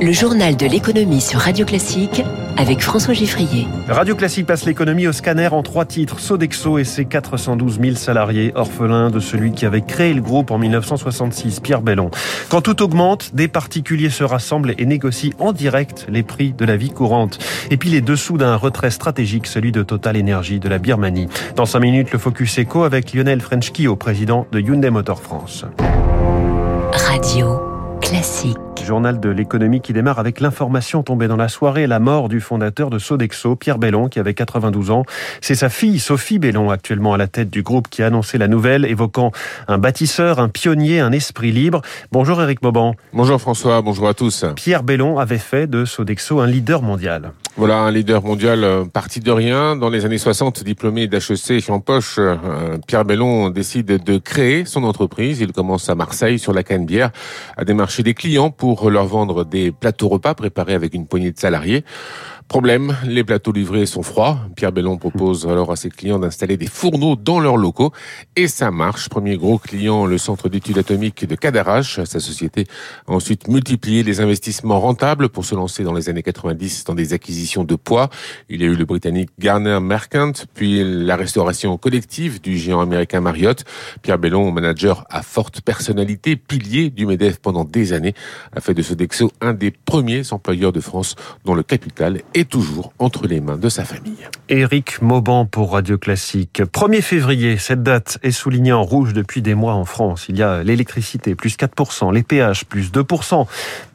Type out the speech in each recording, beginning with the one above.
Le journal de l'économie sur Radio Classique avec François Giffrier. Radio Classique passe l'économie au scanner en trois titres. Sodexo et ses 412 000 salariés, orphelins de celui qui avait créé le groupe en 1966, Pierre Bellon. Quand tout augmente, des particuliers se rassemblent et négocient en direct les prix de la vie courante. Et puis les dessous d'un retrait stratégique, celui de Total Energy de la Birmanie. Dans cinq minutes, le Focus Eco avec Lionel Frenchki, au président de Hyundai Motor France. Radio Classique. Journal de l'économie qui démarre avec l'information tombée dans la soirée, la mort du fondateur de Sodexo, Pierre Bellon, qui avait 92 ans. C'est sa fille, Sophie Bellon, actuellement à la tête du groupe, qui a annoncé la nouvelle, évoquant un bâtisseur, un pionnier, un esprit libre. Bonjour Eric Mauban. Bonjour François, bonjour à tous. Pierre Bellon avait fait de Sodexo un leader mondial. Voilà, un leader mondial euh, parti de rien. Dans les années 60, diplômé d'HEC en poche, euh, Pierre Bellon décide de créer son entreprise. Il commence à Marseille, sur la Canebière, à démarcher des clients pour leur vendre des plateaux repas préparés avec une poignée de salariés. Problème, les plateaux livrés sont froids. Pierre Bellon propose alors à ses clients d'installer des fourneaux dans leurs locaux et ça marche. Premier gros client, le centre d'études atomiques de Cadarache. Sa société a ensuite multiplié les investissements rentables pour se lancer dans les années 90 dans des acquisitions de poids. Il y a eu le britannique Garner Mercant, puis la restauration collective du géant américain Marriott. Pierre Bellon, manager à forte personnalité, pilier du MEDEF pendant des années, a fait de Sodexo un des premiers employeurs de France dont le capital est toujours entre les mains de sa famille. Éric Mauban pour Radio Classique. 1er février, cette date est soulignée en rouge depuis des mois en France. Il y a l'électricité, plus 4%, les péages, plus 2%,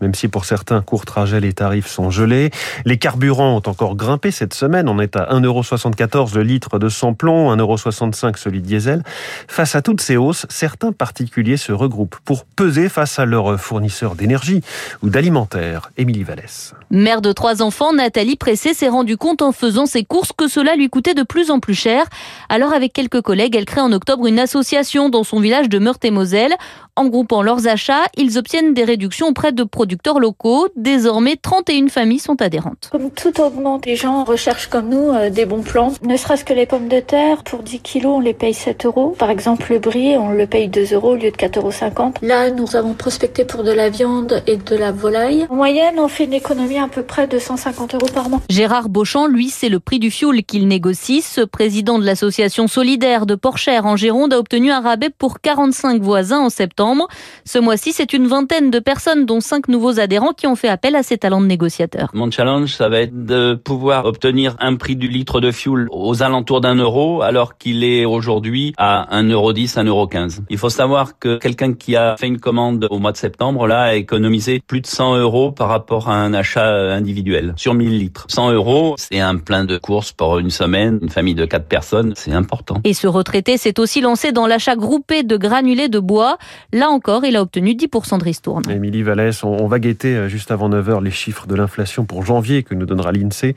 même si pour certains courts trajets, les tarifs sont gelés. Les carburants ont encore grimpé cette semaine. On est à 1,74€ le litre de sans-plomb, 1,65€ celui de diesel. Face à toutes ces hausses, certains particuliers se regroupent pour peser face à leurs fournisseurs d'énergie ou d'alimentaire. Émilie Vallès. Mère de trois enfants, Nathalie Pressé s'est rendu compte en faisant ses courses que cela lui coûtait de plus en plus cher. Alors avec quelques collègues, elle crée en octobre une association dans son village de Meurthe-et-Moselle. En groupant leurs achats, ils obtiennent des réductions auprès de producteurs locaux. Désormais, 31 familles sont adhérentes. Comme tout augmente, les gens recherchent comme nous euh, des bons plans. Ne serait-ce que les pommes de terre, pour 10 kilos, on les paye 7 euros. Par exemple, le brie, on le paye 2 euros au lieu de 4,50 euros. Là, nous avons prospecté pour de la viande et de la volaille. En moyenne, on fait une économie à peu près de 150 euros par Gérard Beauchamp, lui, c'est le prix du fioul qu'il négocie. Ce président de l'association solidaire de Porchère en Gironde a obtenu un rabais pour 45 voisins en septembre. Ce mois-ci, c'est une vingtaine de personnes, dont cinq nouveaux adhérents, qui ont fait appel à ses talents de négociateur. Mon challenge, ça va être de pouvoir obtenir un prix du litre de fuel aux alentours d'un euro, alors qu'il est aujourd'hui à 1,10 euro, 1,15 euro. Il faut savoir que quelqu'un qui a fait une commande au mois de septembre, là, a économisé plus de 100 euros par rapport à un achat individuel sur 1000 litres. 100 euros, c'est un plein de courses pour une semaine, une famille de 4 personnes, c'est important. Et ce retraité s'est aussi lancé dans l'achat groupé de granulés de bois. Là encore, il a obtenu 10% de ristourne. Émilie Vallès, on va guetter euh, juste avant 9h les chiffres de l'inflation pour janvier que nous donnera l'INSEE.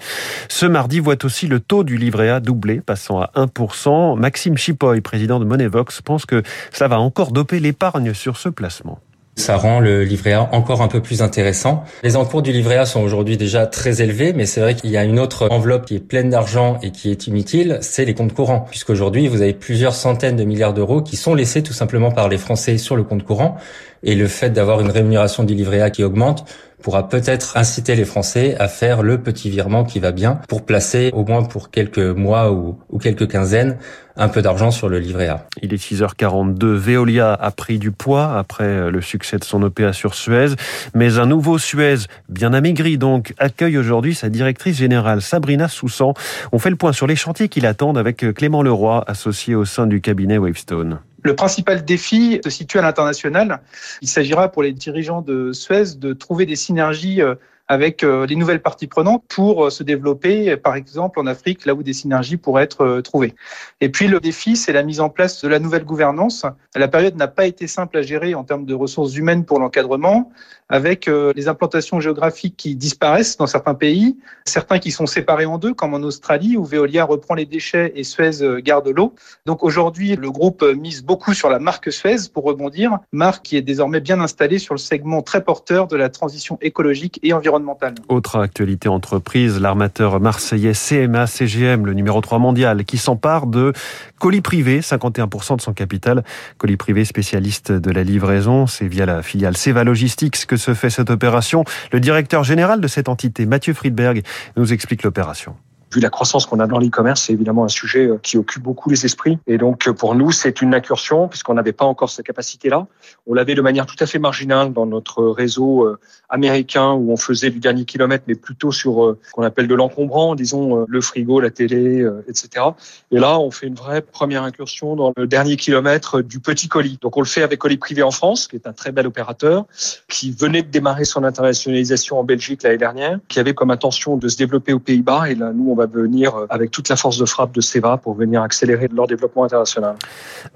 Ce mardi voit aussi le taux du livret A doubler, passant à 1%. Maxime Chipoy, président de Monevox, pense que cela va encore doper l'épargne sur ce placement. Ça rend le livret A encore un peu plus intéressant. Les encours du livret A sont aujourd'hui déjà très élevés, mais c'est vrai qu'il y a une autre enveloppe qui est pleine d'argent et qui est inutile, c'est les comptes courants. Puisqu'aujourd'hui, vous avez plusieurs centaines de milliards d'euros qui sont laissés tout simplement par les Français sur le compte courant. Et le fait d'avoir une rémunération du livret A qui augmente pourra peut-être inciter les Français à faire le petit virement qui va bien pour placer au moins pour quelques mois ou, quelques quinzaines un peu d'argent sur le livret A. Il est 6h42. Veolia a pris du poids après le succès de son OPA sur Suez. Mais un nouveau Suez, bien amaigri donc, accueille aujourd'hui sa directrice générale Sabrina Soussan. On fait le point sur les chantiers qui l'attendent avec Clément Leroy, associé au sein du cabinet Wavestone. Le principal défi se situe à l'international. Il s'agira pour les dirigeants de Suez de trouver des synergies avec les nouvelles parties prenantes pour se développer, par exemple en Afrique, là où des synergies pourraient être trouvées. Et puis le défi, c'est la mise en place de la nouvelle gouvernance. La période n'a pas été simple à gérer en termes de ressources humaines pour l'encadrement, avec les implantations géographiques qui disparaissent dans certains pays, certains qui sont séparés en deux, comme en Australie, où Veolia reprend les déchets et Suez garde l'eau. Donc aujourd'hui, le groupe mise beaucoup sur la marque Suez pour rebondir, marque qui est désormais bien installée sur le segment très porteur de la transition écologique et environnementale Autre actualité entreprise, l'armateur marseillais CMA CGM, le numéro 3 mondial, qui s'empare de colis privé, 51% de son capital. Colis privé spécialiste de la livraison, c'est via la filiale Seva Logistics que se fait cette opération. Le directeur général de cette entité, Mathieu Friedberg, nous explique l'opération vu la croissance qu'on a dans l'e-commerce, c'est évidemment un sujet euh, qui occupe beaucoup les esprits. Et donc, euh, pour nous, c'est une incursion puisqu'on n'avait pas encore cette capacité-là. On l'avait de manière tout à fait marginale dans notre réseau euh, américain où on faisait du dernier kilomètre, mais plutôt sur ce qu'on appelle de l'encombrant, disons le frigo, la télé, etc. Et là, on fait une vraie première incursion dans le dernier kilomètre du petit colis. Donc, on le fait avec Colis Privé en France, qui est un très bel opérateur, qui venait de démarrer son internationalisation en Belgique l'année dernière, qui avait comme intention de se développer aux Pays-Bas. Et là, nous, venir euh, avec toute la force de frappe de SEVA pour venir accélérer leur développement international.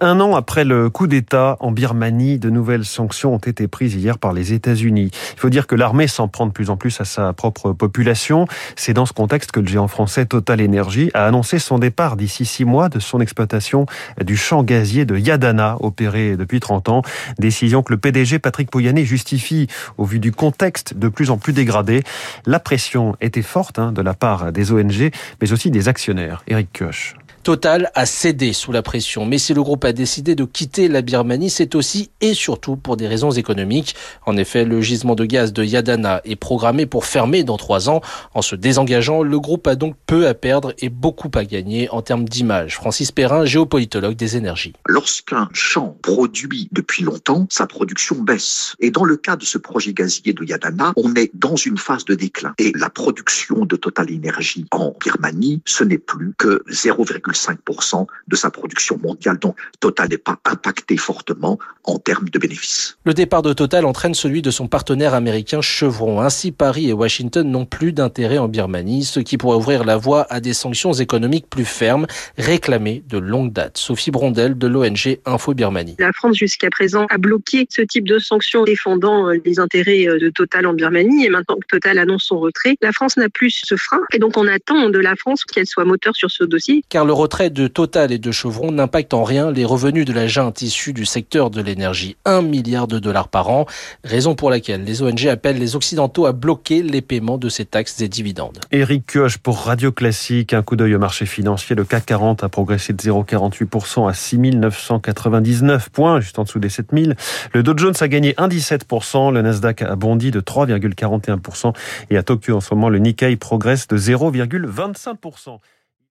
Un an après le coup d'État en Birmanie, de nouvelles sanctions ont été prises hier par les États-Unis. Il faut dire que l'armée s'en prend de plus en plus à sa propre population. C'est dans ce contexte que le géant français Total Energy a annoncé son départ d'ici six mois de son exploitation du champ gazier de Yadana, opéré depuis 30 ans. Décision que le PDG Patrick Pouyanné justifie au vu du contexte de plus en plus dégradé. La pression était forte hein, de la part des ONG mais aussi des actionnaires. Eric Koch. Total a cédé sous la pression, mais si le groupe a décidé de quitter la Birmanie, c'est aussi et surtout pour des raisons économiques. En effet, le gisement de gaz de Yadana est programmé pour fermer dans trois ans. En se désengageant, le groupe a donc peu à perdre et beaucoup à gagner en termes d'image. Francis Perrin, géopolitologue des énergies. Lorsqu'un champ produit depuis longtemps, sa production baisse. Et dans le cas de ce projet gazier de Yadana, on est dans une phase de déclin. Et la production de Total Energy en Birmanie, ce n'est plus que 0, 5% de sa production mondiale. Donc Total n'est pas impacté fortement en termes de bénéfices. Le départ de Total entraîne celui de son partenaire américain Chevron. Ainsi, Paris et Washington n'ont plus d'intérêt en Birmanie, ce qui pourrait ouvrir la voie à des sanctions économiques plus fermes, réclamées de longue date. Sophie Brondel de l'ONG Info Birmanie. La France jusqu'à présent a bloqué ce type de sanctions défendant euh, les intérêts euh, de Total en Birmanie et maintenant que Total annonce son retrait, la France n'a plus ce frein et donc on attend de la France qu'elle soit moteur sur ce dossier. Car le retrait de Total et de Chevron n'impacte en rien les revenus de la junte issue du secteur de l'énergie. 1 milliard de dollars par an, raison pour laquelle les ONG appellent les Occidentaux à bloquer les paiements de ces taxes et dividendes. Éric Kioch pour Radio Classique, un coup d'œil au marché financier. Le CAC 40 a progressé de 0,48% à 6 999 points, juste en dessous des 7000. Le Dow Jones a gagné 1,17%, le Nasdaq a bondi de 3,41% et à Tokyo en ce moment, le Nikkei progresse de 0,25%.